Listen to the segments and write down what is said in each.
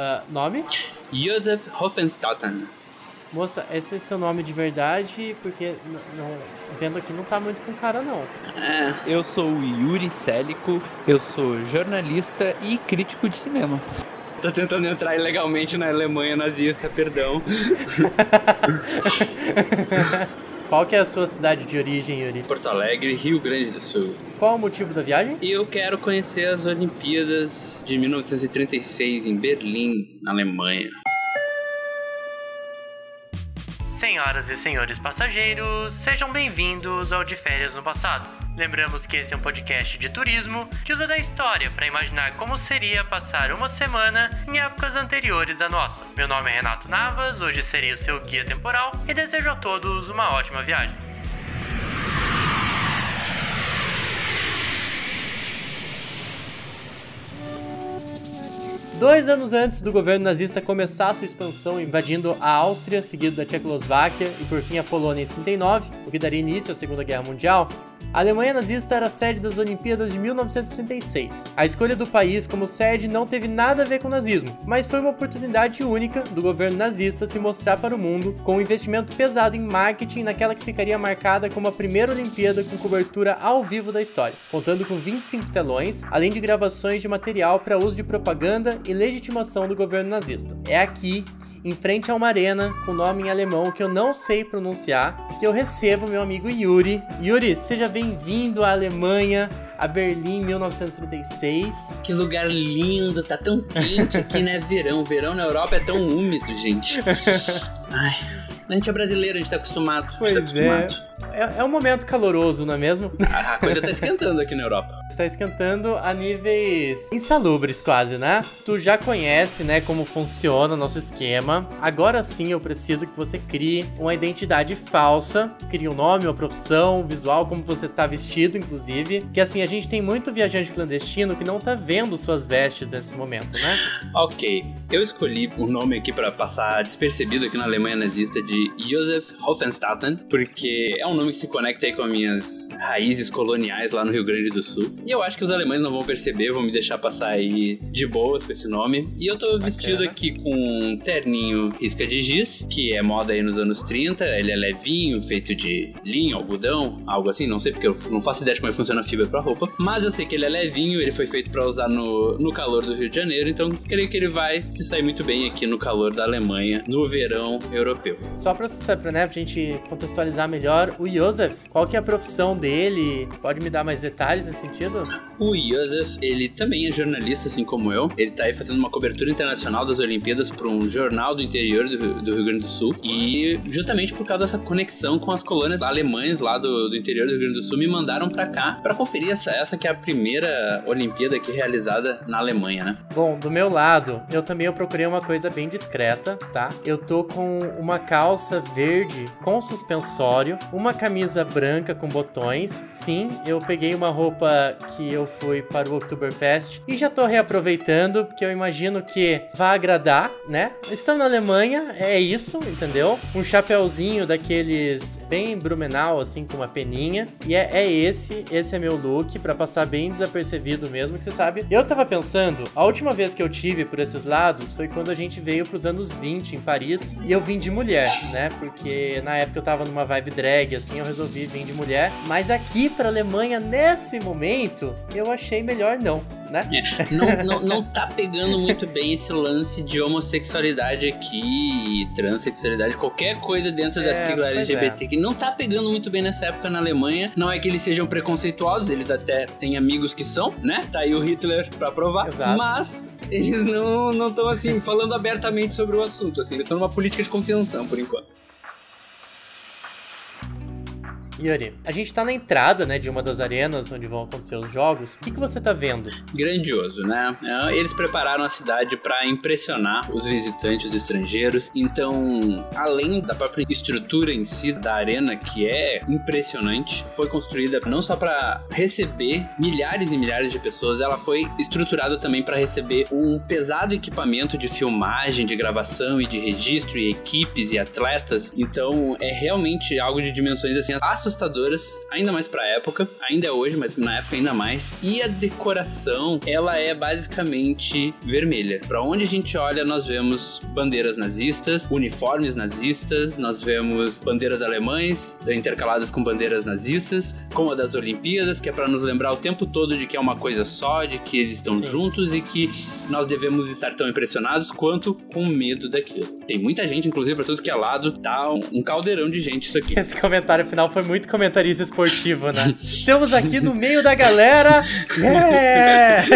Uh, nome? Josef Hoffenstatten. Moça, esse é seu nome de verdade, porque não, vendo aqui não tá muito com cara não. É. Eu sou o Yuri Célico, eu sou jornalista e crítico de cinema. Tô tentando entrar ilegalmente na Alemanha nazista, perdão. Qual que é a sua cidade de origem, Yuri? Porto Alegre, Rio Grande do Sul. Qual o motivo da viagem? Eu quero conhecer as Olimpíadas de 1936 em Berlim, na Alemanha. Senhoras e senhores passageiros, sejam bem-vindos ao De Férias no Passado. Lembramos que esse é um podcast de turismo que usa da história para imaginar como seria passar uma semana em épocas anteriores à nossa. Meu nome é Renato Navas, hoje serei o seu guia temporal e desejo a todos uma ótima viagem. Dois anos antes do governo nazista começar sua expansão, invadindo a Áustria, seguido da Tchecoslováquia e por fim a Polônia em 39, o que daria início à Segunda Guerra Mundial, a Alemanha nazista era sede das Olimpíadas de 1936. A escolha do país como sede não teve nada a ver com o nazismo, mas foi uma oportunidade única do governo nazista se mostrar para o mundo com um investimento pesado em marketing naquela que ficaria marcada como a primeira Olimpíada com cobertura ao vivo da história, contando com 25 telões, além de gravações de material para uso de propaganda e legitimação do governo nazista. É aqui em frente a uma arena com nome em alemão que eu não sei pronunciar, que eu recebo meu amigo Yuri. Yuri, seja bem-vindo à Alemanha, a Berlim 1936. Que lugar lindo, tá tão quente aqui, né? Verão. Verão na Europa é tão úmido, gente. Ai. A gente é brasileiro, a gente tá acostumado. Pois tá acostumado. É. é. É um momento caloroso, não é mesmo? A coisa tá esquentando aqui na Europa. Está esquentando a níveis insalubres, quase, né? Tu já conhece, né, como funciona o nosso esquema. Agora sim eu preciso que você crie uma identidade falsa. Crie um nome, uma profissão, um visual, como você tá vestido, inclusive. Que assim, a gente tem muito viajante clandestino que não tá vendo suas vestes nesse momento, né? Ok. Eu escolhi o um nome aqui para passar despercebido aqui na Alemanha nazista de Josef Hoffenstatten, porque é um nome que se conecta aí com as minhas raízes coloniais lá no Rio Grande do Sul. E eu acho que os alemães não vão perceber, vão me deixar passar aí de boas com esse nome. E eu tô vestido aqui com um terninho risca de giz, que é moda aí nos anos 30. Ele é levinho, feito de linho, algodão, algo assim. Não sei porque eu não faço ideia de como é funciona a fibra pra roupa. Mas eu sei que ele é levinho, ele foi feito para usar no, no calor do Rio de Janeiro. Então creio que ele vai se sair muito bem aqui no calor da Alemanha, no verão europeu. Só só pra, pra, né, pra gente contextualizar melhor, o Joseph, qual que é a profissão dele? Pode me dar mais detalhes nesse sentido? O Joseph, ele também é jornalista, assim como eu. Ele tá aí fazendo uma cobertura internacional das Olimpíadas para um jornal do interior do, do, Rio Grande do Sul. E justamente por causa dessa conexão com as colônias alemães lá do, do interior do Rio Grande do Sul, me mandaram para cá para conferir essa, essa que é a primeira Olimpíada aqui realizada na Alemanha, né? Bom, do meu lado, eu também eu procurei uma coisa bem discreta, tá? Eu tô com uma calça calça verde com suspensório, uma camisa branca com botões. Sim, eu peguei uma roupa que eu fui para o Oktoberfest e já tô reaproveitando, porque eu imagino que vai agradar, né? Estamos na Alemanha, é isso, entendeu? Um chapéuzinho daqueles bem brumenal, assim, com uma peninha. E é, é esse, esse é meu look, para passar bem desapercebido mesmo, que você sabe. Eu tava pensando, a última vez que eu tive por esses lados foi quando a gente veio pros anos 20 em Paris e eu vim de mulher né? Porque na época eu tava numa vibe drag, assim, eu resolvi vir de mulher. Mas aqui pra Alemanha, nesse momento, eu achei melhor não. Né? É, não, não, não tá pegando muito bem esse lance de homossexualidade aqui, transexualidade, qualquer coisa dentro é, da sigla LGBT, é. que não tá pegando muito bem nessa época na Alemanha. Não é que eles sejam preconceituosos, eles até têm amigos que são, né? Tá aí o Hitler pra provar. Exato. Mas eles não estão assim falando abertamente sobre o assunto, assim, eles estão numa política de contenção por enquanto. Yuri, a gente tá na entrada, né, de uma das arenas onde vão acontecer os jogos. O que, que você tá vendo? Grandioso, né? É, eles prepararam a cidade para impressionar os visitantes, os estrangeiros. Então, além da própria estrutura em si da arena, que é impressionante, foi construída não só para receber milhares e milhares de pessoas, ela foi estruturada também para receber um pesado equipamento de filmagem, de gravação e de registro, e equipes e atletas. Então, é realmente algo de dimensões assim assustadoras, ainda mais pra época, ainda é hoje, mas na época ainda mais. E a decoração, ela é basicamente vermelha. Para onde a gente olha, nós vemos bandeiras nazistas, uniformes nazistas, nós vemos bandeiras alemães intercaladas com bandeiras nazistas, como a das Olimpíadas, que é para nos lembrar o tempo todo de que é uma coisa só, de que eles estão Sim. juntos e que nós devemos estar tão impressionados quanto com medo daquilo. Tem muita gente, inclusive, pra tudo que é lado, tá um caldeirão de gente isso aqui. Esse comentário final foi muito comentarista esportivo, né? Estamos aqui no meio da galera. Yeah!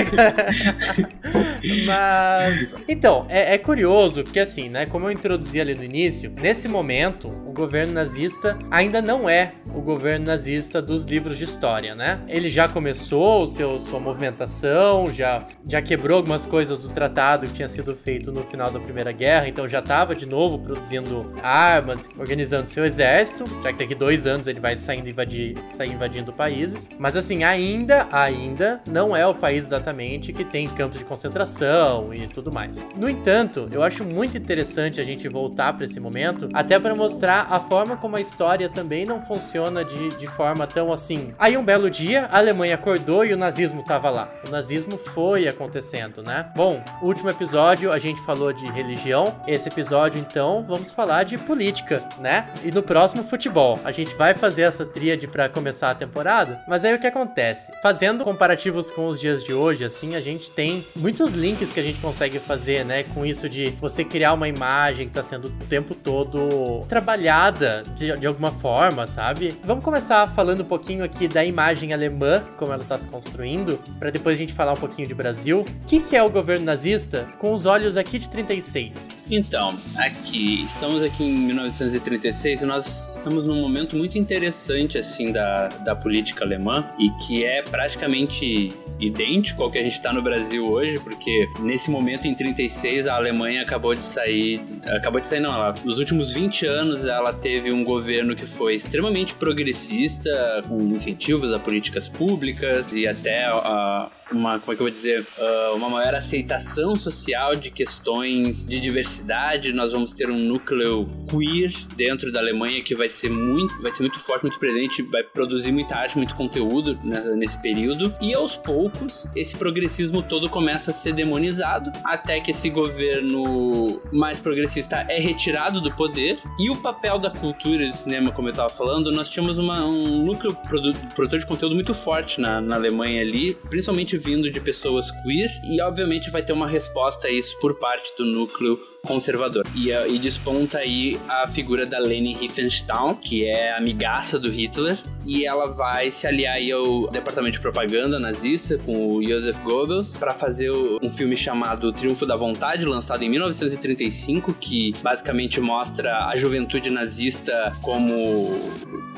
Mas. Então, é, é, curioso, porque assim, né? Como eu introduzi ali no início, nesse momento, o governo nazista ainda não é o governo nazista dos livros de história, né? Ele já começou o seu, sua movimentação, já, já quebrou algumas coisas do tratado que tinha sido feito no final da Primeira Guerra, então já estava de novo produzindo armas, organizando seu exército, já que daqui dois anos ele vai saindo invadir, sair invadindo países. Mas assim, ainda, ainda não é o país exatamente que tem campos de concentração e tudo mais. No entanto, eu acho muito interessante a gente voltar para esse momento, até para mostrar a forma como a história também não funciona de, de forma tão assim. Aí um belo dia, a Alemanha acordou e o nazismo tava lá. O nazismo foi acontecendo, né? Bom, último episódio a gente falou de religião. Esse episódio, então, vamos falar de política, né? E no próximo, futebol. A gente vai fazer essa tríade para começar a temporada. Mas aí o que acontece? Fazendo comparativos com os dias de hoje, assim, a gente tem muitos links que a gente consegue fazer, né? Com isso de você criar uma imagem que tá sendo o tempo todo trabalhada de, de alguma forma, sabe? Vamos começar falando um pouquinho aqui da imagem alemã, como ela tá se construindo, para depois a gente falar um pouquinho de Brasil. O que, que é o governo nazista com os olhos aqui de 36? Então, aqui, estamos aqui em 1936 e nós estamos num momento muito interessante, assim, da, da política alemã e que é praticamente idêntico ao que a gente está no Brasil hoje, porque nesse momento, em 36, a Alemanha acabou de sair. Acabou de sair, não, ela, nos últimos 20 anos ela teve um governo que foi extremamente progressista, com incentivos a políticas públicas e até a uma, como é que eu vou dizer, uh, uma maior aceitação social de questões de diversidade. Nós vamos ter um núcleo queer dentro da Alemanha que vai ser muito, vai ser muito forte, muito presente, vai produzir muita arte, muito conteúdo né, nesse período. E aos poucos, esse progressismo todo começa a ser demonizado até que esse governo mais progressista é retirado do poder e o papel da cultura e do cinema, como eu estava falando, nós tínhamos uma, um núcleo produtor de conteúdo muito forte na, na Alemanha ali, principalmente vindo de pessoas queer e obviamente vai ter uma resposta a isso por parte do núcleo conservador. E, uh, e desponta aí a figura da Leni Riefenstahl, que é amigaça do Hitler, e ela vai se aliar aí ao departamento de propaganda nazista com o Joseph Goebbels para fazer um filme chamado Triunfo da Vontade, lançado em 1935, que basicamente mostra a juventude nazista como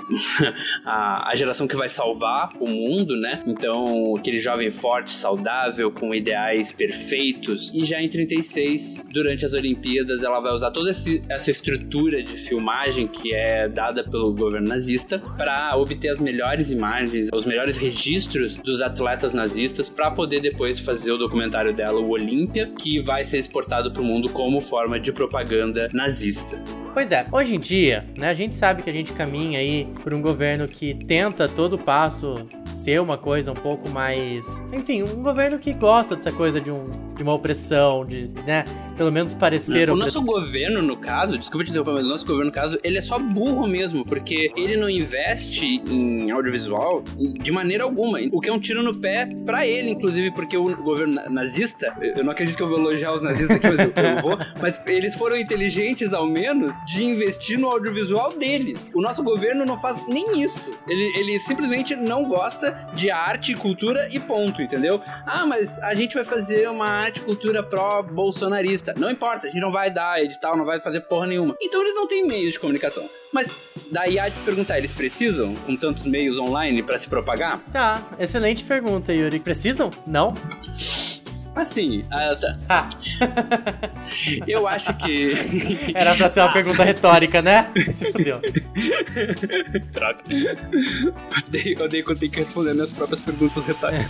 a, a geração que vai salvar o mundo, né? Então, aquele jovem forte, saudável, com ideais perfeitos. E já em 36, durante as Olimpíadas, ela vai usar toda essa estrutura de filmagem que é dada pelo governo nazista para obter as melhores imagens, os melhores registros dos atletas nazistas para poder depois fazer o documentário dela, o Olímpia, que vai ser exportado para o mundo como forma de propaganda nazista. Pois é, hoje em dia, né, a gente sabe que a gente caminha aí por um governo que tenta todo passo ser uma coisa um pouco mais. Enfim, um governo que gosta dessa coisa de, um, de uma opressão, de, né? Pelo menos parecer. O nosso governo, no caso, desculpa te interromper, mas o nosso governo, no caso, ele é só burro mesmo, porque ele não investe em audiovisual de maneira alguma. O que é um tiro no pé pra ele, inclusive, porque o governo nazista, eu não acredito que eu vou elogiar os nazistas aqui, mas eu, eu vou, mas eles foram inteligentes, ao menos, de investir no audiovisual deles. O nosso governo não faz nem isso. Ele, ele simplesmente não gosta de arte e cultura e ponto, entendeu? Ah, mas a gente vai fazer uma arte e cultura pró-bolsonarista. Não importa, gente não vai dar edital, não vai fazer porra nenhuma. Então eles não têm meios de comunicação. Mas daí há de se perguntar, eles precisam, com tantos meios online, para se propagar? Tá, excelente pergunta, Yuri. Precisam? Não? Assim, uh, tá. ah. eu acho que. Era pra ser uma pergunta retórica, né? Se fodeu. Troca. Odeio, odeio quando tenho que responder minhas próprias perguntas retóricas.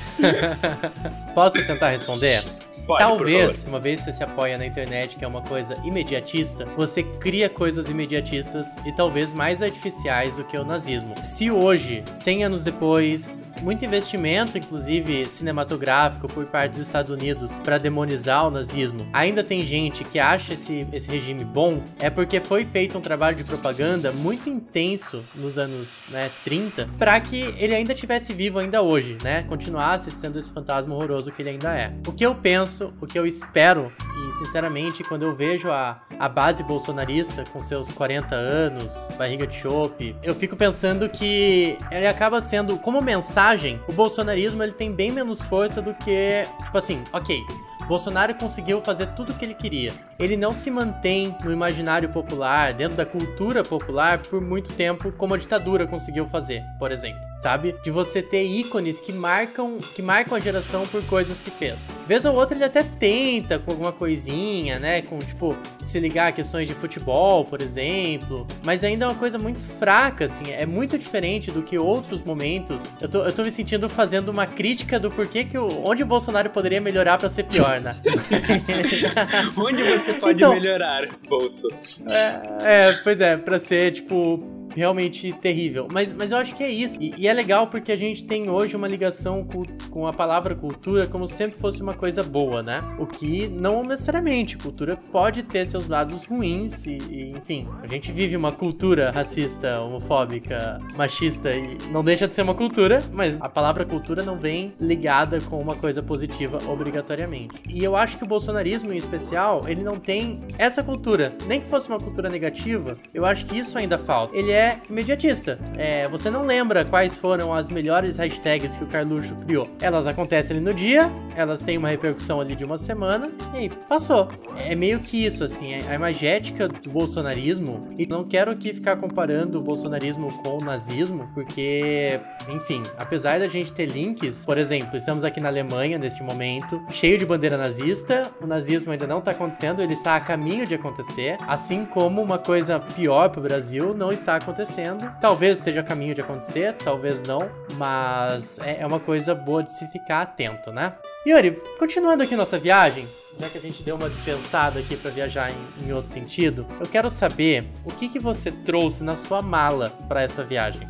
Posso tentar responder? Pode, Talvez, uma vez você se apoia na internet, que é uma coisa imediatista, você cria coisas imediatistas e talvez mais artificiais do que o nazismo. Se hoje, 100 anos depois, muito investimento, inclusive cinematográfico, por parte dos Estados Unidos para demonizar o nazismo, ainda tem gente que acha esse, esse regime bom, é porque foi feito um trabalho de propaganda muito intenso nos anos né, 30 para que ele ainda tivesse vivo ainda hoje, né? Continuasse sendo esse fantasma horroroso que ele ainda é. O que eu penso, o que eu espero, e sinceramente, quando eu vejo a, a base bolsonarista com seus 40 anos, barriga de chope, eu fico pensando que ele acaba sendo, como mensagem, o bolsonarismo ele tem bem menos força do que, tipo assim, ok, Bolsonaro conseguiu fazer tudo o que ele queria. Ele não se mantém no imaginário popular, dentro da cultura popular, por muito tempo, como a ditadura conseguiu fazer, por exemplo. Sabe? De você ter ícones que marcam, que marcam a geração por coisas que fez. Vez ou outra ele até tenta com alguma coisinha, né? Com tipo, se ligar a questões de futebol, por exemplo. Mas ainda é uma coisa muito fraca, assim. É muito diferente do que outros momentos. Eu tô, eu tô me sentindo fazendo uma crítica do porquê que o, onde o Bolsonaro poderia melhorar para ser pior Onde você pode então, melhorar, bolso? É, é, pois é, pra ser, tipo, realmente terrível. Mas, mas eu acho que é isso. E, e, é legal porque a gente tem hoje uma ligação com, com a palavra cultura como se sempre fosse uma coisa boa, né? O que não necessariamente. Cultura pode ter seus lados ruins e, e, enfim. A gente vive uma cultura racista, homofóbica, machista e não deixa de ser uma cultura, mas a palavra cultura não vem ligada com uma coisa positiva obrigatoriamente. E eu acho que o bolsonarismo, em especial, ele não tem essa cultura. Nem que fosse uma cultura negativa, eu acho que isso ainda falta. Ele é é imediatista. É, você não lembra quais foram as melhores hashtags que o Carluxo criou. Elas acontecem ali no dia, elas têm uma repercussão ali de uma semana e passou. É meio que isso, assim, é a imagética do bolsonarismo. E não quero aqui ficar comparando o bolsonarismo com o nazismo, porque, enfim, apesar da gente ter links, por exemplo, estamos aqui na Alemanha neste momento, cheio de bandeira nazista, o nazismo ainda não está acontecendo, ele está a caminho de acontecer, assim como uma coisa pior para o Brasil não está acontecendo acontecendo. Talvez esteja a caminho de acontecer, talvez não, mas é, é uma coisa boa de se ficar atento, né? Yuri, continuando aqui nossa viagem, já que a gente deu uma dispensada aqui para viajar em, em, outro sentido, eu quero saber o que, que você trouxe na sua mala para essa viagem.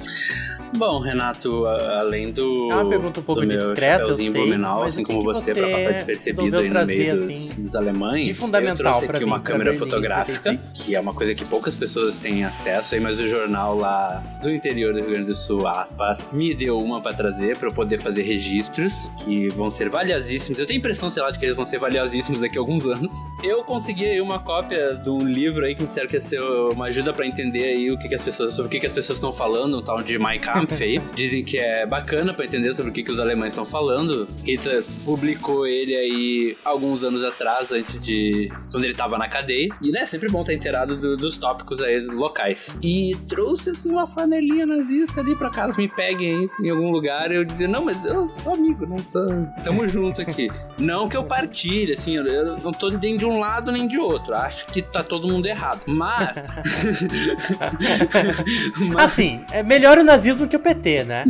Bom, Renato, além do. É uma pergunta um pouco discreta, eu sei, blumenau, assim como você, para passar despercebido aí no meio dos, assim, dos alemães, eu trouxe aqui uma câmera Berlim, fotográfica, que é uma coisa que poucas pessoas têm acesso aí, mas o jornal lá do interior do Rio Grande do Sul, aspas, me deu uma para trazer para eu poder fazer registros que vão ser valiosíssimos. Eu tenho a impressão, sei lá, de que eles vão ser valiosíssimos daqui a alguns anos. Eu consegui aí uma cópia de um livro aí que me disseram que ia ser uma ajuda para entender aí o que, que as pessoas sobre o que, que as pessoas estão falando, um tal de My Aí. Dizem que é bacana para entender sobre o que, que os alemães estão falando. Hitler publicou ele aí alguns anos atrás, antes de. quando ele tava na cadeia. E, né, sempre bom estar inteirado do, dos tópicos aí locais. E trouxe assim uma flanelinha nazista ali pra caso me peguem aí em algum lugar. E eu dizia, não, mas eu sou amigo, não sou. Tamo junto aqui. não que eu partilhe, assim, eu, eu não tô nem de um lado nem de outro. Acho que tá todo mundo errado. Mas. mas... Assim, é melhor o nazismo que o PT. né?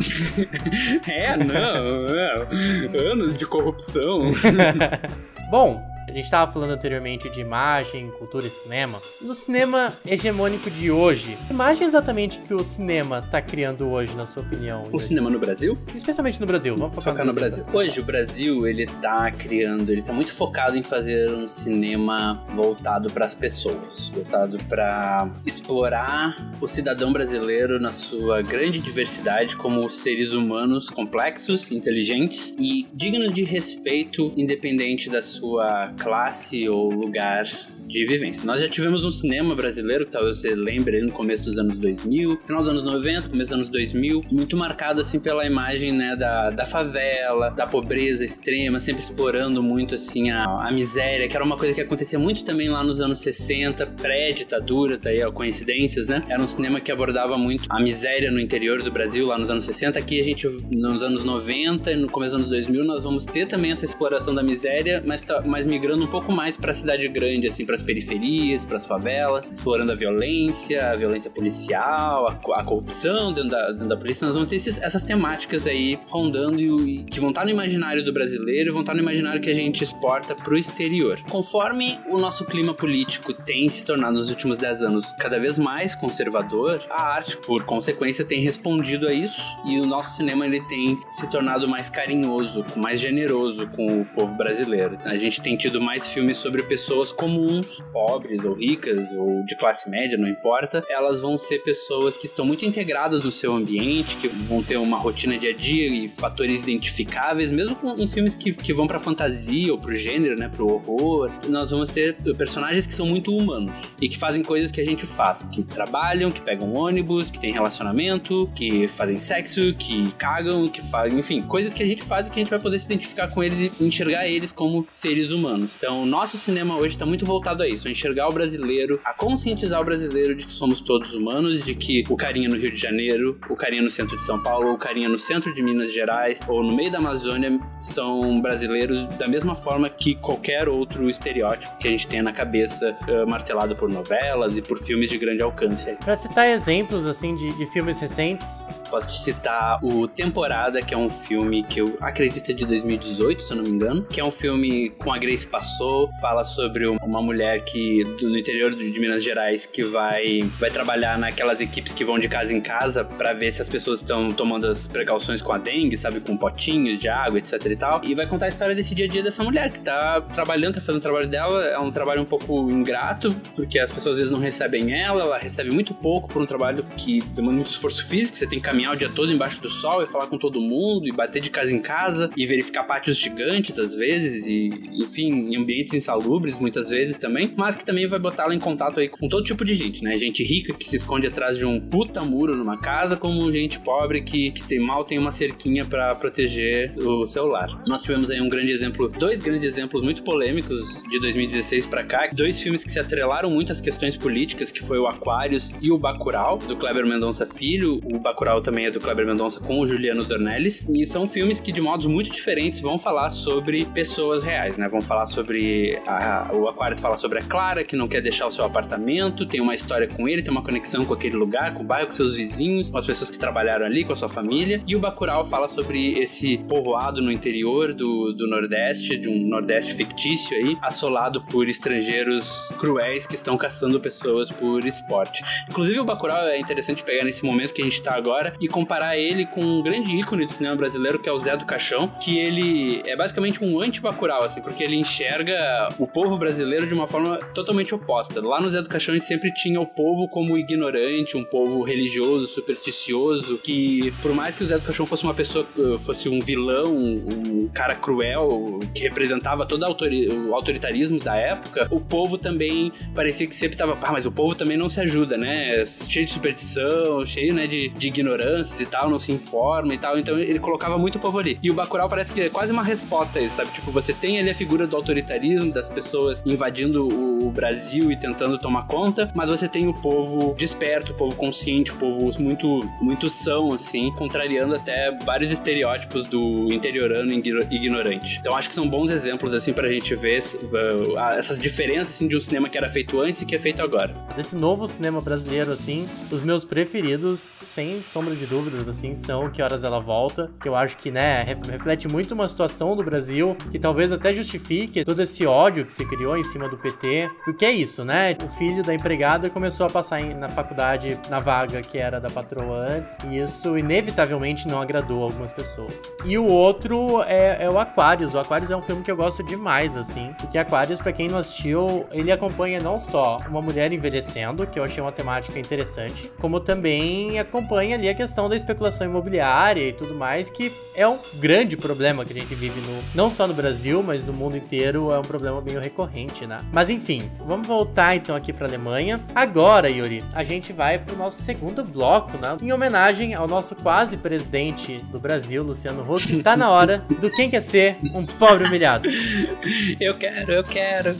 é, não, não. Anos de corrupção. Bom, gente estava falando anteriormente de imagem, cultura e cinema. No cinema hegemônico de hoje, que imagem exatamente que o cinema está criando hoje, na sua opinião? O cinema no Brasil? Especialmente no Brasil. Vamos focar, focar no, Brasil. no Brasil. Hoje, o Brasil, ele tá criando, ele tá muito focado em fazer um cinema voltado para as pessoas, voltado para explorar o cidadão brasileiro na sua grande diversidade como seres humanos complexos, inteligentes e dignos de respeito, independente da sua classe ou lugar de vivência. Nós já tivemos um cinema brasileiro, que talvez você lembre no começo dos anos 2000, final dos anos 90, começo dos anos 2000, muito marcado assim pela imagem, né, da, da favela, da pobreza extrema, sempre explorando muito assim a, a miséria, que era uma coisa que acontecia muito também lá nos anos 60, pré-ditadura, tá aí, ó, coincidências, né? Era um cinema que abordava muito a miséria no interior do Brasil, lá nos anos 60. Aqui a gente, nos anos 90 e no começo dos anos 2000, nós vamos ter também essa exploração da miséria, mas, tá, mas migrando um pouco mais pra cidade grande, assim, pras periferias, pras favelas, explorando a violência, a violência policial, a, a corrupção dentro da, dentro da polícia. Nós vamos ter esses, essas temáticas aí rondando e, e que vão estar no imaginário do brasileiro vão estar no imaginário que a gente exporta pro exterior. Conforme o nosso clima político tem se tornado nos últimos 10 anos cada vez mais conservador, a arte, por consequência, tem respondido a isso e o nosso cinema ele tem se tornado mais carinhoso, mais generoso com o povo brasileiro. A gente tem tido mais filmes sobre pessoas comuns, pobres ou ricas ou de classe média, não importa. Elas vão ser pessoas que estão muito integradas no seu ambiente, que vão ter uma rotina dia a dia e fatores identificáveis, mesmo em filmes que, que vão pra fantasia ou pro gênero, né, pro horror. Nós vamos ter personagens que são muito humanos e que fazem coisas que a gente faz, que trabalham, que pegam ônibus, que têm relacionamento, que fazem sexo, que cagam, que fazem, enfim, coisas que a gente faz e que a gente vai poder se identificar com eles e enxergar eles como seres humanos. Então, nosso cinema hoje está muito voltado a isso, a enxergar o brasileiro, a conscientizar o brasileiro de que somos todos humanos, de que o carinha no Rio de Janeiro, o carinha no centro de São Paulo, o carinha no centro de Minas Gerais ou no meio da Amazônia são brasileiros da mesma forma que qualquer outro estereótipo que a gente tenha na cabeça, uh, martelado por novelas e por filmes de grande alcance. Para citar exemplos assim de, de, filmes recentes, posso te citar o Temporada, que é um filme que eu acredito é de 2018, se eu não me engano, que é um filme com a Grace Passou, fala sobre uma mulher que no interior de Minas Gerais que vai vai trabalhar naquelas equipes que vão de casa em casa para ver se as pessoas estão tomando as precauções com a dengue, sabe, com potinhos de água, etc e tal. E vai contar a história desse dia a dia dessa mulher que tá trabalhando, tá fazendo o trabalho dela, é um trabalho um pouco ingrato, porque as pessoas às vezes não recebem ela, ela recebe muito pouco por um trabalho que demanda muito esforço físico, você tem que caminhar o dia todo embaixo do sol e falar com todo mundo e bater de casa em casa e verificar pátios gigantes às vezes e, enfim, em ambientes insalubres muitas vezes também, mas que também vai botá-la em contato aí com todo tipo de gente, né? Gente rica que se esconde atrás de um puta muro numa casa, como gente pobre que, que tem mal tem uma cerquinha para proteger o seu lar. Nós tivemos aí um grande exemplo, dois grandes exemplos muito polêmicos de 2016 para cá, dois filmes que se atrelaram muito às questões políticas, que foi o Aquarius e o Bacurau, do Kleber Mendonça Filho. O Bacurau também é do Kleber Mendonça com o Juliano Dornelles. E são filmes que, de modos muito diferentes, vão falar sobre pessoas reais, né? Vão falar sobre. A, o Aquarius fala sobre a Clara, que não quer deixar o seu apartamento, tem uma história com ele, tem uma conexão com aquele lugar, com o bairro, com seus vizinhos, com as pessoas que trabalharam ali, com a sua família. E o Bacurau fala sobre esse povoado no interior do, do Nordeste, de um Nordeste fictício aí, assolado por estrangeiros cruéis que estão caçando pessoas por esporte. Inclusive, o Bacurau é interessante pegar nesse momento que a gente tá agora e comparar ele com um grande ícone do cinema brasileiro, que é o Zé do Caixão, que ele é basicamente um anti-Bacurau, assim, porque ele enxerga o povo brasileiro de uma forma totalmente oposta. Lá no Zé do Caixão, a gente sempre tinha o povo como ignorante, um povo religioso, supersticioso, que por mais que o Zé do Caixão fosse uma pessoa, eh, fosse um vilão, um cara cruel, que representava todo o autoritarismo da época, o povo também parecia que sempre tava, ah, mas o povo também não se ajuda, né? Cheio de superstição, cheio, né, de, de ignorâncias e tal, não se informa e tal. Então ele colocava muito o povo ali. E o Bacurau parece que é quase uma resposta a isso, sabe? Tipo, você tem ali a figura do autoritarismo, das pessoas invadindo o Brasil e tentando tomar conta, mas você tem o povo desperto, o povo consciente, o povo muito, muito são, assim, contrariando até vários estereótipos do interiorano ignorante. Então acho que são bons exemplos, assim, pra gente ver uh, essas diferenças, assim, de um cinema que era feito antes e que é feito agora. Desse novo cinema brasileiro, assim, os meus preferidos, sem sombra de dúvidas, assim, são Que Horas Ela Volta, que eu acho que, né, reflete muito uma situação do Brasil que talvez até justifique todo esse ódio que se criou em cima do PT, porque é isso, né? O filho da empregada começou a passar na faculdade na vaga que era da patroa antes, e isso inevitavelmente não agradou algumas pessoas. E o outro é, é o Aquarius. O Aquarius é um filme que eu gosto demais, assim, porque Aquarius, pra quem não assistiu, ele acompanha não só uma mulher envelhecendo, que eu achei uma temática interessante, como também acompanha ali a questão da especulação imobiliária e tudo mais, que é um grande problema que a gente vive no, não só no Brasil, mas no mundo inteiro, é um problema meio recorrente, né? Mas enfim, vamos voltar então aqui pra Alemanha. Agora, Yuri, a gente vai pro nosso segundo bloco, né? Em homenagem ao nosso quase presidente do Brasil, Luciano Huck, tá na hora do Quem Quer Ser um Pobre Humilhado. eu quero, eu quero.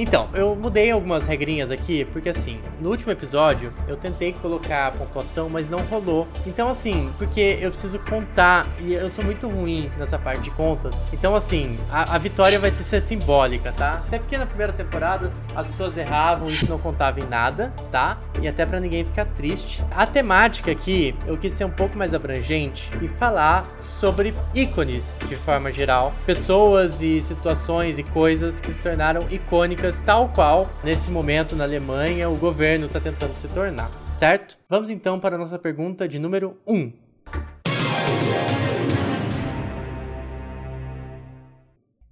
Então, eu mudei algumas regrinhas aqui, porque assim, no último episódio eu tentei colocar a pontuação, mas não rolou. Então, assim, porque eu preciso contar e eu sou muito ruim nessa parte de contas. Então, assim, a, a vitória vai ter ser simbólica, tá? Até porque na primeira temporada as pessoas erravam isso não contava em nada, tá? E até para ninguém ficar triste. A temática aqui eu quis ser um pouco mais abrangente e falar sobre ícones de forma geral, pessoas e situações e coisas que se tornaram icônicas, tal qual nesse momento na Alemanha o governo está tentando se tornar, certo? Vamos então para a nossa pergunta de número 1. Um.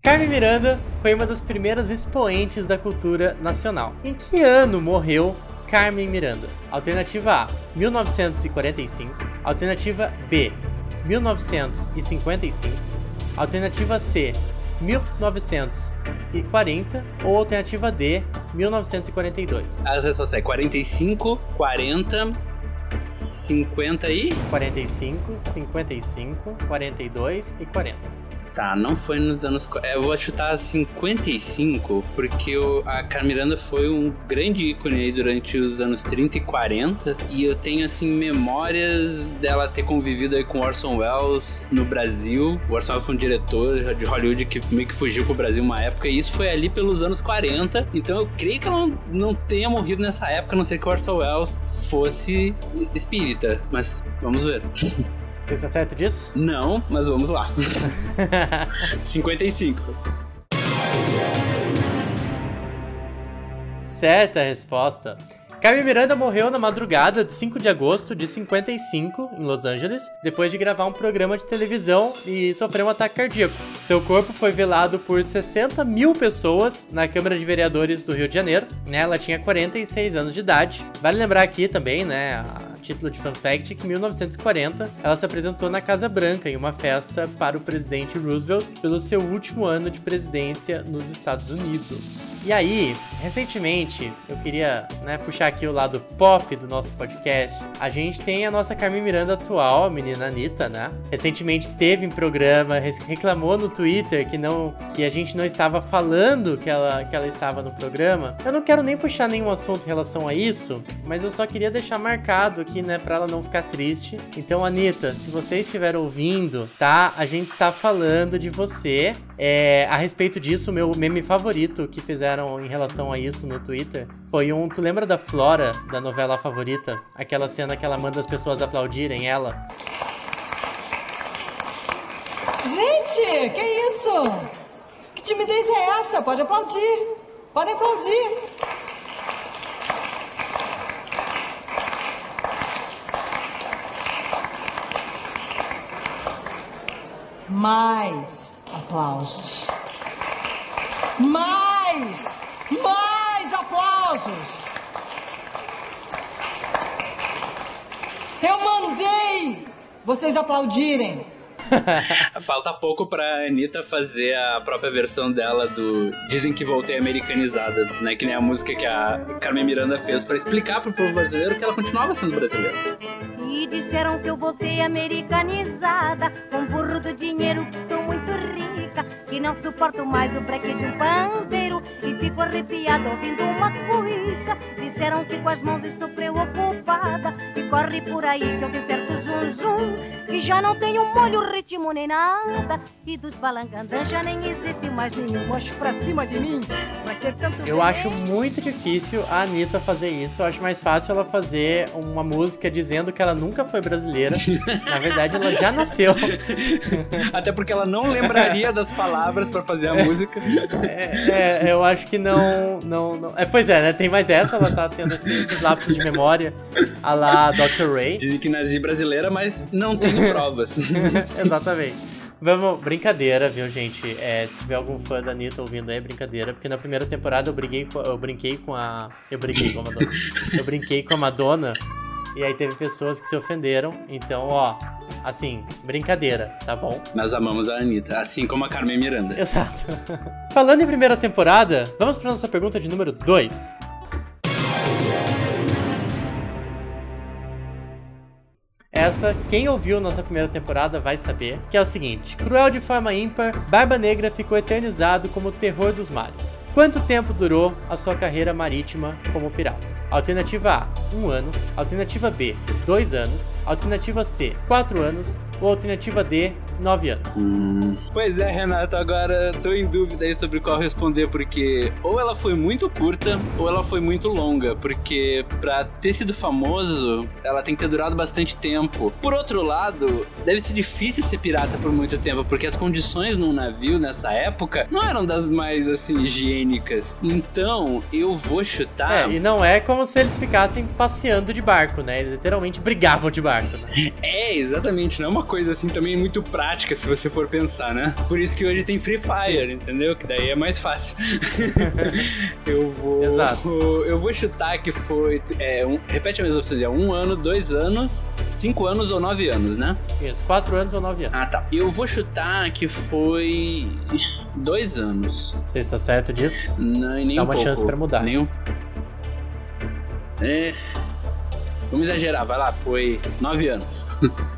Carmen Miranda foi uma das primeiras expoentes da cultura nacional. Em que ano morreu Carmen Miranda? Alternativa A, 1945. Alternativa B, 1955. Alternativa C, 1940 ou alternativa D, 1942? As respostas é 45, 40, 50 e 45, 55, 42 e 40. Tá, não foi nos anos. Eu vou chutar 55, porque o, a Carmiranda foi um grande ícone aí durante os anos 30 e 40. E eu tenho, assim, memórias dela ter convivido aí com Orson Welles no Brasil. O Orson Welles foi um diretor de Hollywood que meio que fugiu pro Brasil uma época. E isso foi ali pelos anos 40. Então eu creio que ela não, não tenha morrido nessa época, a não ser que o Orson Welles fosse espírita. Mas vamos ver. Você está certo disso? Não, mas vamos lá. 55. Certa resposta. Carmen Miranda morreu na madrugada de 5 de agosto de 55, em Los Angeles, depois de gravar um programa de televisão e sofrer um ataque cardíaco. Seu corpo foi velado por 60 mil pessoas na Câmara de Vereadores do Rio de Janeiro. Né? Ela tinha 46 anos de idade. Vale lembrar aqui também, né, título de fun fact, que em 1940 ela se apresentou na Casa Branca em uma festa para o presidente Roosevelt pelo seu último ano de presidência nos Estados Unidos. E aí, recentemente, eu queria né, puxar aqui o lado pop do nosso podcast. A gente tem a nossa Carmen Miranda atual, a menina Anitta, né? Recentemente esteve em programa, reclamou no Twitter que não que a gente não estava falando que ela, que ela estava no programa. Eu não quero nem puxar nenhum assunto em relação a isso, mas eu só queria deixar marcado aqui, né, pra ela não ficar triste. Então, Anitta, se você estiver ouvindo, tá? A gente está falando de você. É, a respeito disso, meu meme favorito que fizeram em relação a isso no Twitter foi um. Tu lembra da Flora, da novela favorita? Aquela cena que ela manda as pessoas aplaudirem ela. Gente, que isso? Que timidez é essa? Pode aplaudir. Pode aplaudir. Mais aplausos. Mais! Mais aplausos! Eu mandei vocês aplaudirem. Falta pouco pra Anitta fazer a própria versão dela do Dizem que voltei americanizada, né? Que nem a música que a Carmen Miranda fez para explicar pro povo brasileiro que ela continuava sendo brasileira. E disseram que eu voltei americanizada, com burro do dinheiro que estou muito rica, que não suporto mais o breque de um pandeiro e fico arrepiado ouvindo uma cuica. Disseram que com as mãos estou preocupada e corre por aí que eu certo zum zum, que já não tenho molho, ritmo nem nada e dos balangandãs já nem existe mais nenhum mocho pra cima de mim. Pra que tanto Eu acho muito difícil a Anitta fazer isso. Eu acho mais fácil ela fazer uma música dizendo que ela nunca foi brasileira. Na verdade, ela já nasceu. Até porque ela não lembraria das palavras para fazer a música. É, é, eu acho que não, não, não. É, pois é, né? Tem mais essa, ela tá tendo assim, esses lapsos de memória a lá Dr. Ray. Dizem que nasci brasileira, mas não tenho provas. Exatamente. Vamos, brincadeira, viu, gente? É, se tiver algum fã da Anitta ouvindo aí, é brincadeira, porque na primeira temporada eu briguei com, eu brinquei com a. Eu brinquei com a Madonna. eu brinquei com a Madonna. E aí teve pessoas que se ofenderam. Então, ó, assim, brincadeira, tá bom? Nós amamos a Anitta, assim como a Carmen Miranda. Exato. Falando em primeira temporada, vamos para nossa pergunta de número 2. Essa, quem ouviu nossa primeira temporada vai saber, que é o seguinte: cruel de forma ímpar, Barba Negra ficou eternizado como o terror dos mares. Quanto tempo durou a sua carreira marítima como pirata? Alternativa A, um ano. Alternativa B, dois anos. Alternativa C, quatro anos. Ou alternativa D, 9 anos. Hum. Pois é, Renato, agora tô em dúvida aí sobre qual responder, porque ou ela foi muito curta ou ela foi muito longa, porque pra ter sido famoso, ela tem que ter durado bastante tempo. Por outro lado, deve ser difícil ser pirata por muito tempo, porque as condições num navio nessa época não eram das mais, assim, higiênicas. Então, eu vou chutar... É, e não é como se eles ficassem passeando de barco, né? Eles literalmente brigavam de barco, né? É, exatamente. Não é uma coisa, assim, também muito prática se você for pensar, né? Por isso que hoje tem Free Fire, entendeu? Que daí é mais fácil. eu vou. Exato. Eu vou chutar que foi. É, um, repete a mesma opção: é um ano, dois anos, cinco anos ou nove anos, né? Isso, quatro anos ou nove anos. Ah, tá. Eu vou chutar que foi. dois anos. Você está certo disso? Não, nem Dá um uma pouco. chance pra mudar. Nenhum. É. Vamos exagerar, vai lá, foi nove anos.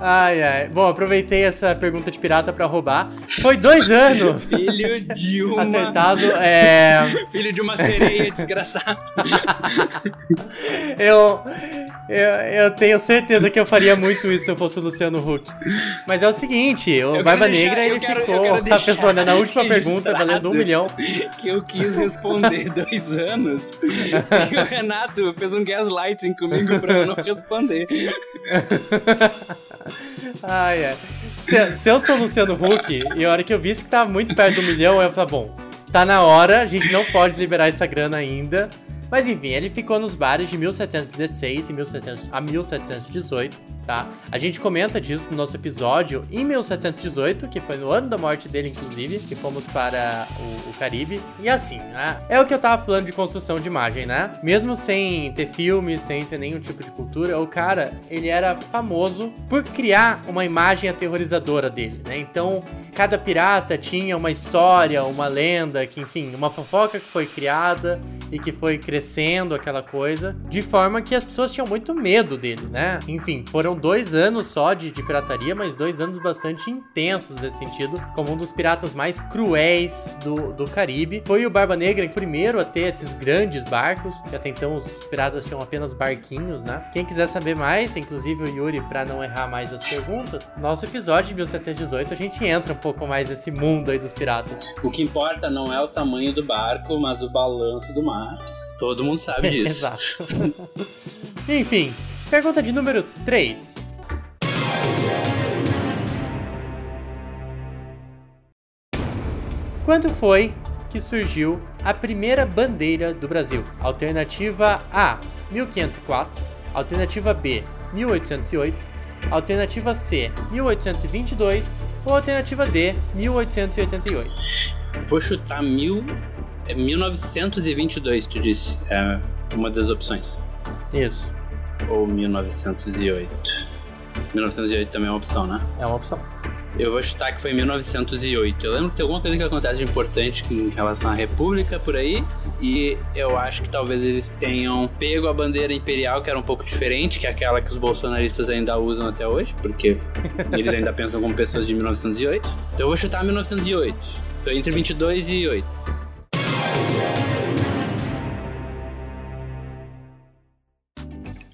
Ai, ai. Bom, aproveitei essa pergunta de pirata pra roubar. Foi dois anos. Filho de uma. Acertado. É. Filho de uma sereia desgraçado. eu, eu. Eu tenho certeza que eu faria muito isso se eu fosse o Luciano Huck. Mas é o seguinte: o Barba deixar, Negra ele quero, ficou. Tá pensando na última pergunta, valendo um milhão. Que eu quis responder dois anos. e o Renato fez um gaslighting comigo pra eu não responder. Ai, ai. Se, se, eu sou Luciano Huck e a hora que eu visse que tava muito perto do milhão, eu falei, bom, tá na hora, a gente não pode liberar essa grana ainda. Mas enfim, ele ficou nos bares de 1716 a 1718 tá? A gente comenta disso no nosso episódio em 1718, que foi no ano da morte dele, inclusive, que fomos para o, o Caribe. E assim, né? É o que eu tava falando de construção de imagem, né? Mesmo sem ter filme, sem ter nenhum tipo de cultura, o cara, ele era famoso por criar uma imagem aterrorizadora dele, né? Então, cada pirata tinha uma história, uma lenda, que enfim, uma fofoca que foi criada e que foi crescendo aquela coisa, de forma que as pessoas tinham muito medo dele, né? Enfim, foram dois anos só de, de pirataria, mas dois anos bastante intensos nesse sentido, como um dos piratas mais cruéis do, do Caribe. Foi o Barba Negra o primeiro a ter esses grandes barcos, que até então os piratas tinham apenas barquinhos, né? Quem quiser saber mais, inclusive o Yuri, para não errar mais as perguntas, nosso episódio de 1718 a gente entra um pouco mais nesse mundo aí dos piratas. O que importa não é o tamanho do barco, mas o balanço do mar. Todo mundo sabe disso. Exato. Enfim, pergunta de número 3. Quando foi que surgiu a primeira bandeira do Brasil? Alternativa A, 1504. Alternativa B, 1808. Alternativa C, 1822 ou alternativa D, 1888? Vou chutar mil, é 1922, tu disse. É uma das opções. Isso. Ou 1908. 1908 também é uma opção, né? É uma opção. Eu vou chutar que foi 1908. Eu lembro que tem alguma coisa que acontece de importante em relação à República por aí. E eu acho que talvez eles tenham pego a bandeira imperial, que era um pouco diferente, que é aquela que os bolsonaristas ainda usam até hoje, porque eles ainda pensam como pessoas de 1908. Então eu vou chutar 1908. Tô entre 22 e 8.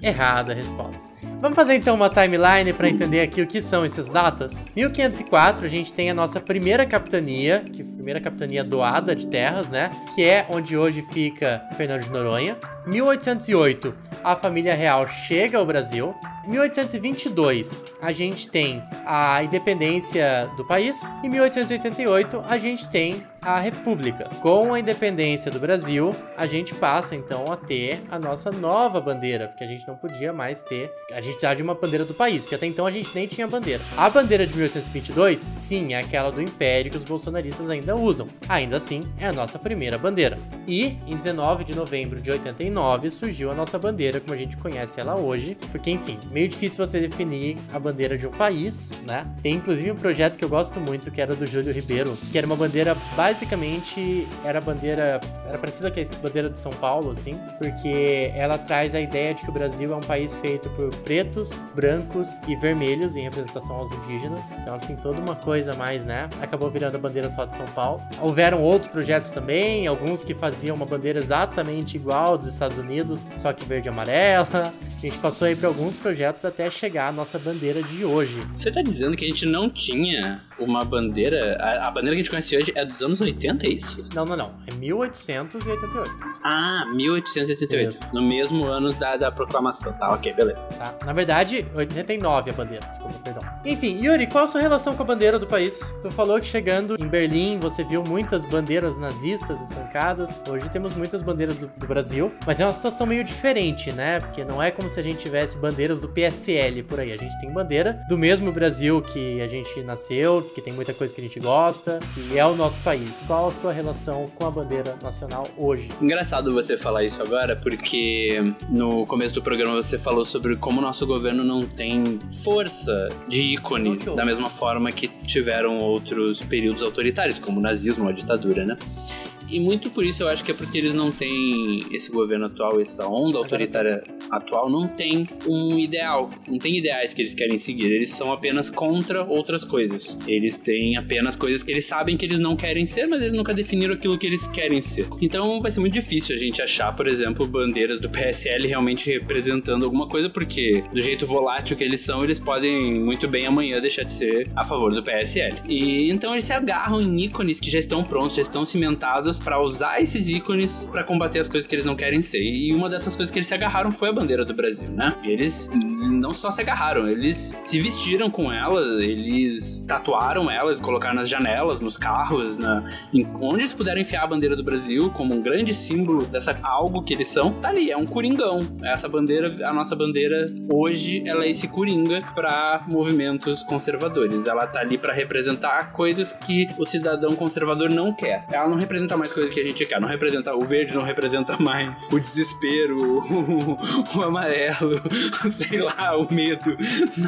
Errada a resposta. Vamos fazer então uma timeline para entender aqui o que são essas datas? 1504 a gente tem a nossa primeira capitania, que primeira capitania doada de terras, né? Que é onde hoje fica Fernando de Noronha. 1808 a família real chega ao Brasil. 1822 a gente tem a independência do país. Em 1888 a gente tem a República. Com a independência do Brasil, a gente passa então a ter a nossa nova bandeira, porque a gente não podia mais ter, a gente precisava de uma bandeira do país, porque até então a gente nem tinha bandeira. A bandeira de 1822, sim, é aquela do Império que os bolsonaristas ainda usam. Ainda assim, é a nossa primeira bandeira. E em 19 de novembro de 89 surgiu a nossa bandeira como a gente conhece ela hoje, porque enfim, meio difícil você definir a bandeira de um país, né? Tem inclusive um projeto que eu gosto muito que era do Júlio Ribeiro, que era uma bandeira basicamente basicamente era a bandeira, era parecida com a bandeira de São Paulo, assim, porque ela traz a ideia de que o Brasil é um país feito por pretos, brancos e vermelhos em representação aos indígenas. Então tem toda uma coisa mais, né? Acabou virando a bandeira só de São Paulo. Houveram outros projetos também, alguns que faziam uma bandeira exatamente igual dos Estados Unidos, só que verde e amarela. A gente passou aí por alguns projetos até chegar à nossa bandeira de hoje. Você tá dizendo que a gente não tinha uma bandeira. A, a, bandeira que a gente conhece hoje é dos anos 80, é isso? Não, não, não. É 1888. Ah, 1888. Isso. No mesmo ano da, da proclamação. Tá, ok, beleza. Tá. Na verdade, 89 a bandeira, desculpa, perdão. Enfim, Yuri, qual a sua relação com a bandeira do país? Tu falou que chegando em Berlim você viu muitas bandeiras nazistas estancadas. Hoje temos muitas bandeiras do, do Brasil, mas é uma situação meio diferente, né? Porque não é como se a gente tivesse bandeiras do PSL por aí. A gente tem bandeira do mesmo Brasil que a gente nasceu, que tem muita coisa que a gente gosta, que é o nosso país. Qual a sua relação com a bandeira nacional hoje? Engraçado você falar isso agora, porque no começo do programa você falou sobre como o nosso governo não tem força de ícone, da mesma forma que tiveram outros períodos autoritários, como o nazismo ou a ditadura, né? E muito por isso eu acho que é porque eles não têm esse governo atual, essa onda autoritária atual, não tem um ideal, não tem ideais que eles querem seguir. Eles são apenas contra outras coisas. Eles têm apenas coisas que eles sabem que eles não querem ser, mas eles nunca definiram aquilo que eles querem ser. Então vai ser muito difícil a gente achar, por exemplo, bandeiras do PSL realmente representando alguma coisa, porque do jeito volátil que eles são, eles podem muito bem amanhã deixar de ser a favor do PSL. E então eles se agarram em ícones que já estão prontos, já estão cimentados para usar esses ícones para combater as coisas que eles não querem ser. E uma dessas coisas que eles se agarraram foi a bandeira do Brasil, né? E eles não só se agarraram, eles se vestiram com ela, eles tatuaram elas, colocaram nas janelas, nos carros, na, em, onde eles puderam enfiar a bandeira do Brasil como um grande símbolo dessa algo que eles são. Tá ali, é um coringão. Essa bandeira, a nossa bandeira hoje, ela é esse coringa para movimentos conservadores. Ela tá ali para representar coisas que o cidadão conservador não quer. Ela não representa mais coisas que a gente quer. Não representa o verde, não representa mais o desespero, o, o amarelo, sei lá, o medo.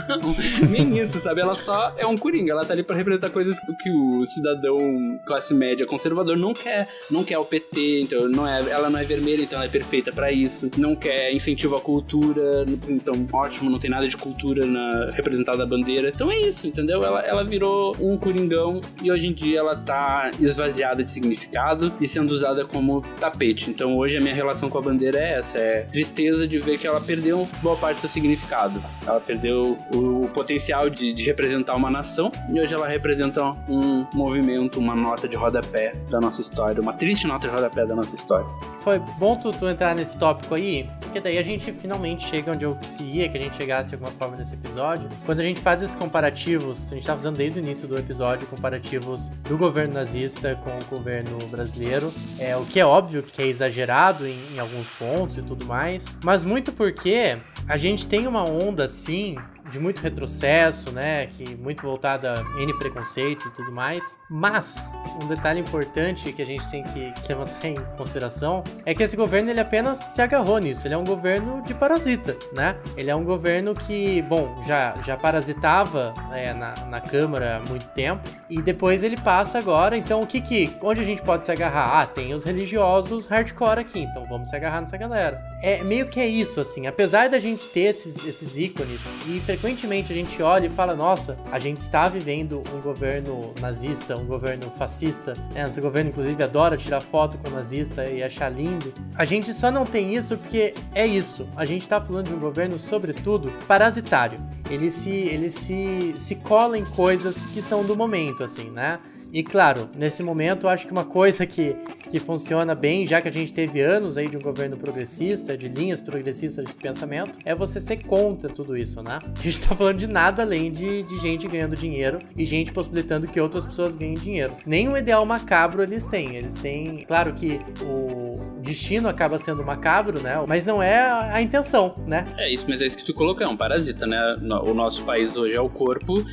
Não, nem isso, sabe? Ela só é um coringa. Ela tá ali para representar coisas que o cidadão classe média conservador não quer. Não quer o PT, então não é, ela não é vermelha, então ela é perfeita para isso. Não quer incentivo à cultura, então ótimo, não tem nada de cultura na representada da bandeira. Então é isso, entendeu? Ela, ela virou um coringão e hoje em dia ela tá esvaziada de significado e sendo usada como tapete. Então hoje a minha relação com a bandeira é essa: é tristeza de ver que ela perdeu boa parte do seu significado. Ela perdeu o, o potencial de, de, representar uma nação e hoje ela representa um movimento, uma nota de rodapé da nossa história, uma triste nota de rodapé da nossa história. Foi bom tu, tu entrar nesse tópico aí, porque daí a gente finalmente chega onde eu queria que a gente chegasse de alguma forma nesse episódio. Quando a gente faz esses comparativos, a gente tá fazendo desde o início do episódio comparativos do governo nazista com o governo brasileiro. É, o que é óbvio que é exagerado em, em alguns pontos e tudo mais, mas muito porque a gente tem uma onda assim de muito retrocesso, né? Que muito voltada a N preconceito e tudo mais. Mas um detalhe importante que a gente tem que, que levantar em consideração é que esse governo ele apenas se agarrou nisso. Ele é um governo de parasita, né? Ele é um governo que, bom, já, já parasitava é, na, na Câmara há muito tempo e depois ele passa agora. Então, o que que, onde a gente pode se agarrar? Ah, tem os religiosos hardcore aqui, então vamos se agarrar nessa galera. É meio que é isso, assim. Apesar da gente ter esses, esses ícones e frequentemente a gente olha e fala, nossa, a gente está vivendo um governo nazista, um governo fascista, né? Nosso governo, inclusive, adora tirar foto com nazista e achar lindo. A gente só não tem isso porque é isso. A gente está falando de um governo, sobretudo, parasitário. Ele se, ele se, se cola em coisas que são do momento, assim, né? E claro, nesse momento, acho que uma coisa que, que funciona bem, já que a gente teve anos aí de um governo progressista, de linhas progressistas de pensamento, é você ser contra tudo isso, né? A gente tá falando de nada além de, de gente ganhando dinheiro e gente possibilitando que outras pessoas ganhem dinheiro. Nem um ideal macabro eles têm. Eles têm, claro que o destino acaba sendo macabro, né? Mas não é a intenção, né? É isso, mas é isso que tu colocou, é um parasita, né? O nosso país hoje é o corpo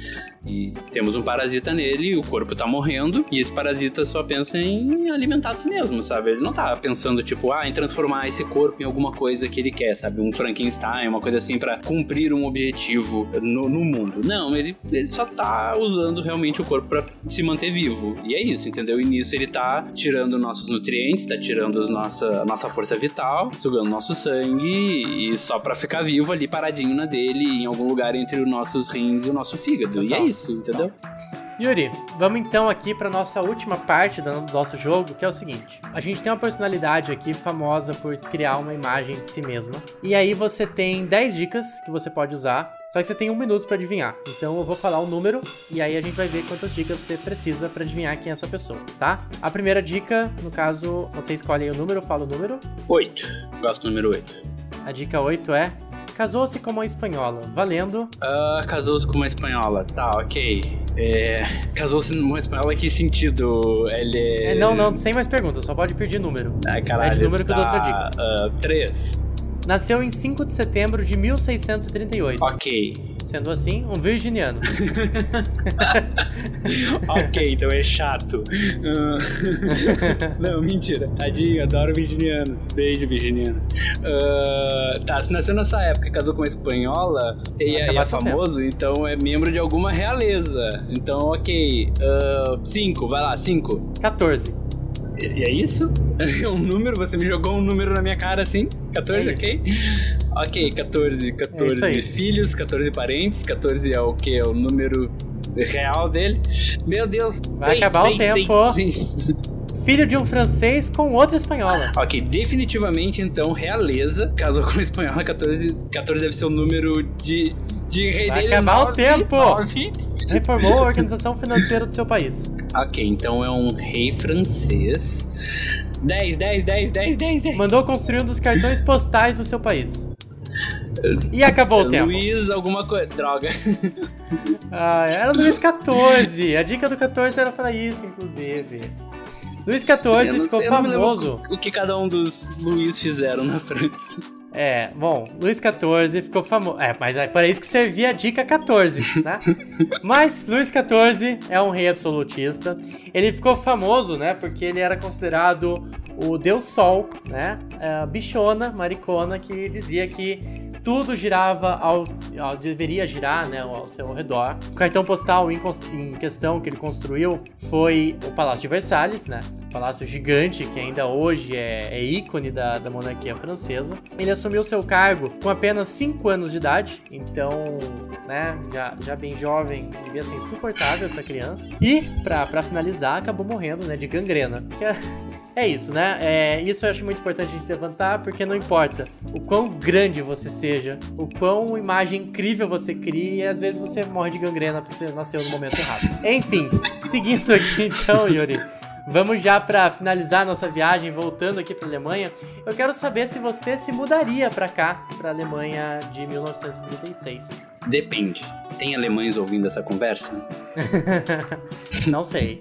e temos um parasita nele, o corpo tá morrendo, e esse parasita só pensa em alimentar a si mesmo, sabe? Ele não tá pensando, tipo, ah, em transformar esse corpo em alguma coisa que ele quer, sabe? Um Frankenstein, uma coisa assim, para cumprir um objetivo no, no mundo. Não, ele, ele só tá usando realmente o corpo para se manter vivo. E é isso, entendeu? E nisso ele tá tirando nossos nutrientes, tá tirando nossa, a nossa força vital, sugando nosso sangue, e só para ficar vivo ali paradinho na dele, em algum lugar entre os nossos rins e o nosso fígado. E é isso isso, entendeu? Yuri, vamos então aqui para nossa última parte do nosso jogo, que é o seguinte: a gente tem uma personalidade aqui famosa por criar uma imagem de si mesma. E aí você tem 10 dicas que você pode usar. Só que você tem um minuto para adivinhar. Então eu vou falar o um número e aí a gente vai ver quantas dicas você precisa para adivinhar quem é essa pessoa, tá? A primeira dica, no caso, você escolhe o número, fala o número. 8. Gosto do número 8. A dica 8 é Casou-se com uma espanhola. Valendo. Uh, casou-se com uma espanhola. Tá, ok. É, casou-se com uma espanhola que sentido? Ele é... é... Não, não, sem mais perguntas. Só pode pedir número. Ai, caralho. Pede número tá, que eu dou outra dica. Uh, três. Nasceu em 5 de setembro de 1638. Ok. Sendo assim, um virginiano. ok, então é chato. Uh... Não, mentira. Tadinho, adoro virginianos. Beijo, virginianos. Uh... Tá, se nasceu nessa época e casou com uma espanhola e é, é famoso, tempo. então é membro de alguma realeza. Então, ok. 5, uh... vai lá, 5. 14. E é isso? um número? Você me jogou um número na minha cara assim? 14, é ok? Ok, 14. 14 é filhos, 14 parentes, 14 é o que? É o número real dele. Meu Deus, vai acabar o tempo. Filho de um francês com outra espanhola. Ok, definitivamente então, realeza. Casou com uma espanhola, 14, 14 deve ser o número de, de rei vai dele. acabar 9, o tempo! 9. Reformou a organização financeira do seu país. Ok, então é um rei francês. 10, 10, 10, 10, 10, 10. Mandou construir um dos cartões postais do seu país. E acabou o tempo. Luiz, alguma coisa. Droga. Ah, era Luiz 14. A dica do 14 era para isso, inclusive. Luiz 14 ficou famoso. O que cada um dos Luiz fizeram na França. É, bom, Luiz XIV ficou famoso. É, mas é para isso que servia a dica 14, né? mas Luiz XIV é um rei absolutista. Ele ficou famoso, né? Porque ele era considerado o Deus Sol, né? É, bichona, maricona, que dizia que tudo girava ao, ao, deveria girar, né, ao seu redor. O cartão postal em, em, questão que ele construiu foi o Palácio de Versalhes, né, palácio gigante que ainda hoje é, é ícone da, da, monarquia francesa. Ele assumiu seu cargo com apenas 5 anos de idade, então, né, já, já bem jovem, devia ser insuportável essa criança. E, pra finalizar, acabou morrendo, né, de gangrena. Que é, é isso, né? É, isso eu acho muito importante a gente levantar, porque não importa o quão grande você seja, o quão imagem incrível você cria, e às vezes você morre de gangrena porque você nasceu no momento errado. Enfim, seguindo aqui então, Yuri. Vamos já para finalizar nossa viagem, voltando aqui para Alemanha. Eu quero saber se você se mudaria para cá, para Alemanha de 1936. Depende. Tem alemães ouvindo essa conversa? Não sei.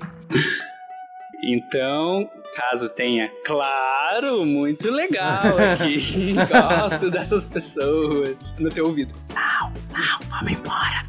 Então, caso tenha, claro, muito legal aqui. Gosto dessas pessoas no teu ouvido. Não, não, vamos embora.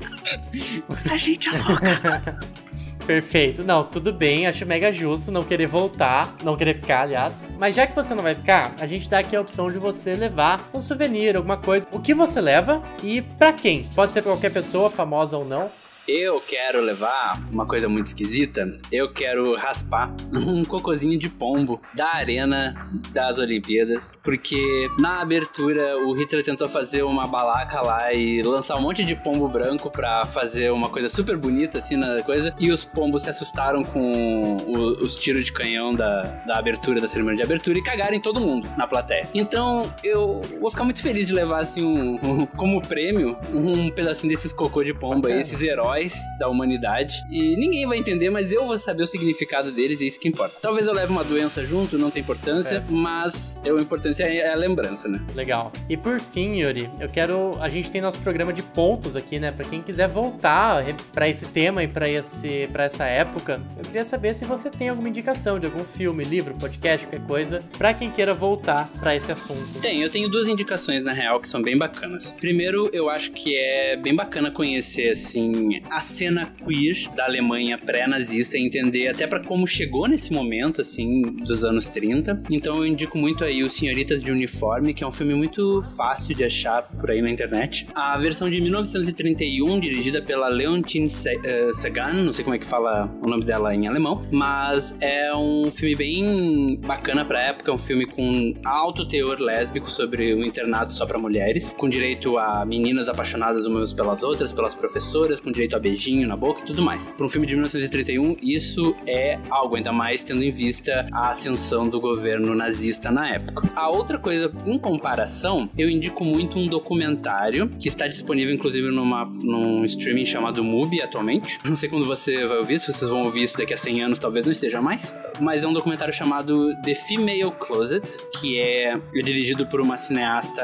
Essa gente é louca. Perfeito. Não, tudo bem, acho mega justo não querer voltar, não querer ficar, aliás. Mas já que você não vai ficar, a gente dá aqui a opção de você levar um souvenir, alguma coisa. O que você leva e para quem? Pode ser pra qualquer pessoa, famosa ou não. Eu quero levar uma coisa muito esquisita. Eu quero raspar um cocôzinho de pombo da arena das Olimpíadas, porque na abertura o Hitler tentou fazer uma balaca lá e lançar um monte de pombo branco para fazer uma coisa super bonita assim na coisa, e os pombos se assustaram com o, os tiros de canhão da, da abertura da cerimônia de abertura e cagaram em todo mundo na plateia. Então eu vou ficar muito feliz de levar assim um, um como prêmio um pedacinho desses cocô de pombo aí, esses heróis heróis da humanidade. E ninguém vai entender, mas eu vou saber o significado deles e é isso que importa. Talvez eu leve uma doença junto, não tem importância, É. mas a importância é a lembrança, né? Legal. E por fim, Yuri, eu quero. A gente tem nosso programa de pontos aqui, né? Pra quem quiser voltar pra esse tema e pra, esse, pra essa época, eu queria saber se você tem alguma indicação de algum filme, livro, podcast, qualquer coisa, pra quem queira voltar pra esse assunto. Tem, eu tenho duas indicações na real que são bem bacanas. Primeiro, eu acho que é bem bacana conhecer assim a cena queer da Alemanha pré-nazista e entender até pra como chegou nesse momento assim dos anos 30. Então eu indico muito aí o Senhoritas de Uniforme, que é um filme muito fácil de achar por aí na internet. A versão de 1931, dirigida pela Leontine eh, Sagan, não sei como é que fala o nome dela em alemão, mas é um filme bem bacana pra época, é um filme com alto teor lésbico sobre o internato só pra mulheres, com direito a meninas apaixonadas umas pelas outras, pelas professoras, com direito a beijinho na boca e tudo mais. Para um filme de 1931, isso é algo, ainda mais tendo em vista a ascensão do governo nazista na época. A outra coisa, em comparação, eu indico muito um documentário que está disponível, inclusive, numa, num streaming chamado Mubi atualmente. Não sei quando você vai ouvir, se vocês vão ouvir isso daqui a 100 anos, talvez não esteja mais. Mas é um documentário chamado The Female Closet, que é dirigido por uma cineasta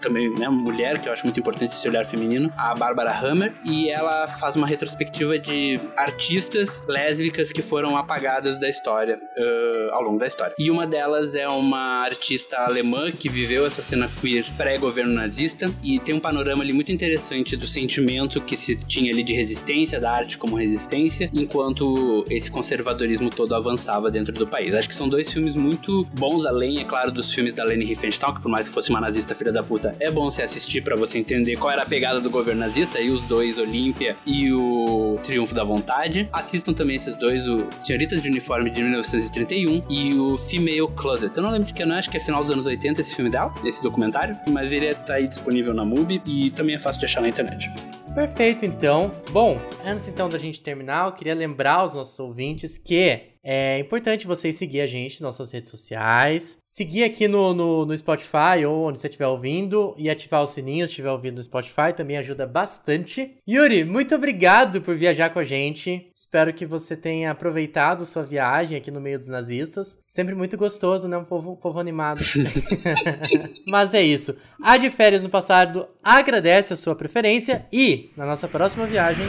também, né, mulher, que eu acho muito importante esse olhar feminino, a Barbara Hammer, e ela faz uma retrospectiva de artistas lésbicas que foram apagadas da história, eh, ao longo da história. E uma delas é uma artista alemã que viveu essa cena queer pré-governo nazista e tem um panorama ali muito interessante do sentimento que se tinha ali de resistência, da arte como resistência, enquanto esse conservadorismo todo avançava dentro do país. Acho que são dois filmes muito bons, além, é claro, dos filmes da Leni Riefenstahl, que por mais que fosse uma nazista filha da puta, é bom você assistir pra você entender qual era a pegada do governo nazista, e os dois, Olímpia e o Triunfo da Vontade. Assistam também esses dois, o Senhoritas de Uniforme de 1931 e o Female Closet. Eu não lembro de que ano é, acho que é final dos anos 80 esse filme dela, esse documentário, mas ele tá aí disponível na MUBI e também é fácil de achar na internet. Perfeito, então. Bom, antes então da gente terminar, eu queria lembrar aos nossos ouvintes que é importante vocês seguir a gente nas nossas redes sociais, seguir aqui no, no, no Spotify ou onde você estiver ouvindo e ativar o sininho se estiver ouvindo no Spotify, também ajuda bastante. Yuri, muito obrigado por viajar com a gente. Espero que você tenha aproveitado sua viagem aqui no meio dos nazistas. Sempre muito gostoso, né? Um povo, povo animado. Mas é isso. A de férias no passado agradece a sua preferência e na nossa próxima viagem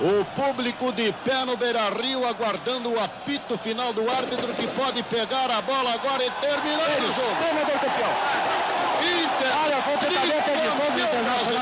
O público de pé no Beira-Rio aguardando o apito final do árbitro que pode pegar a bola agora e terminar o jogo. Inter, tricampeão brasileiro.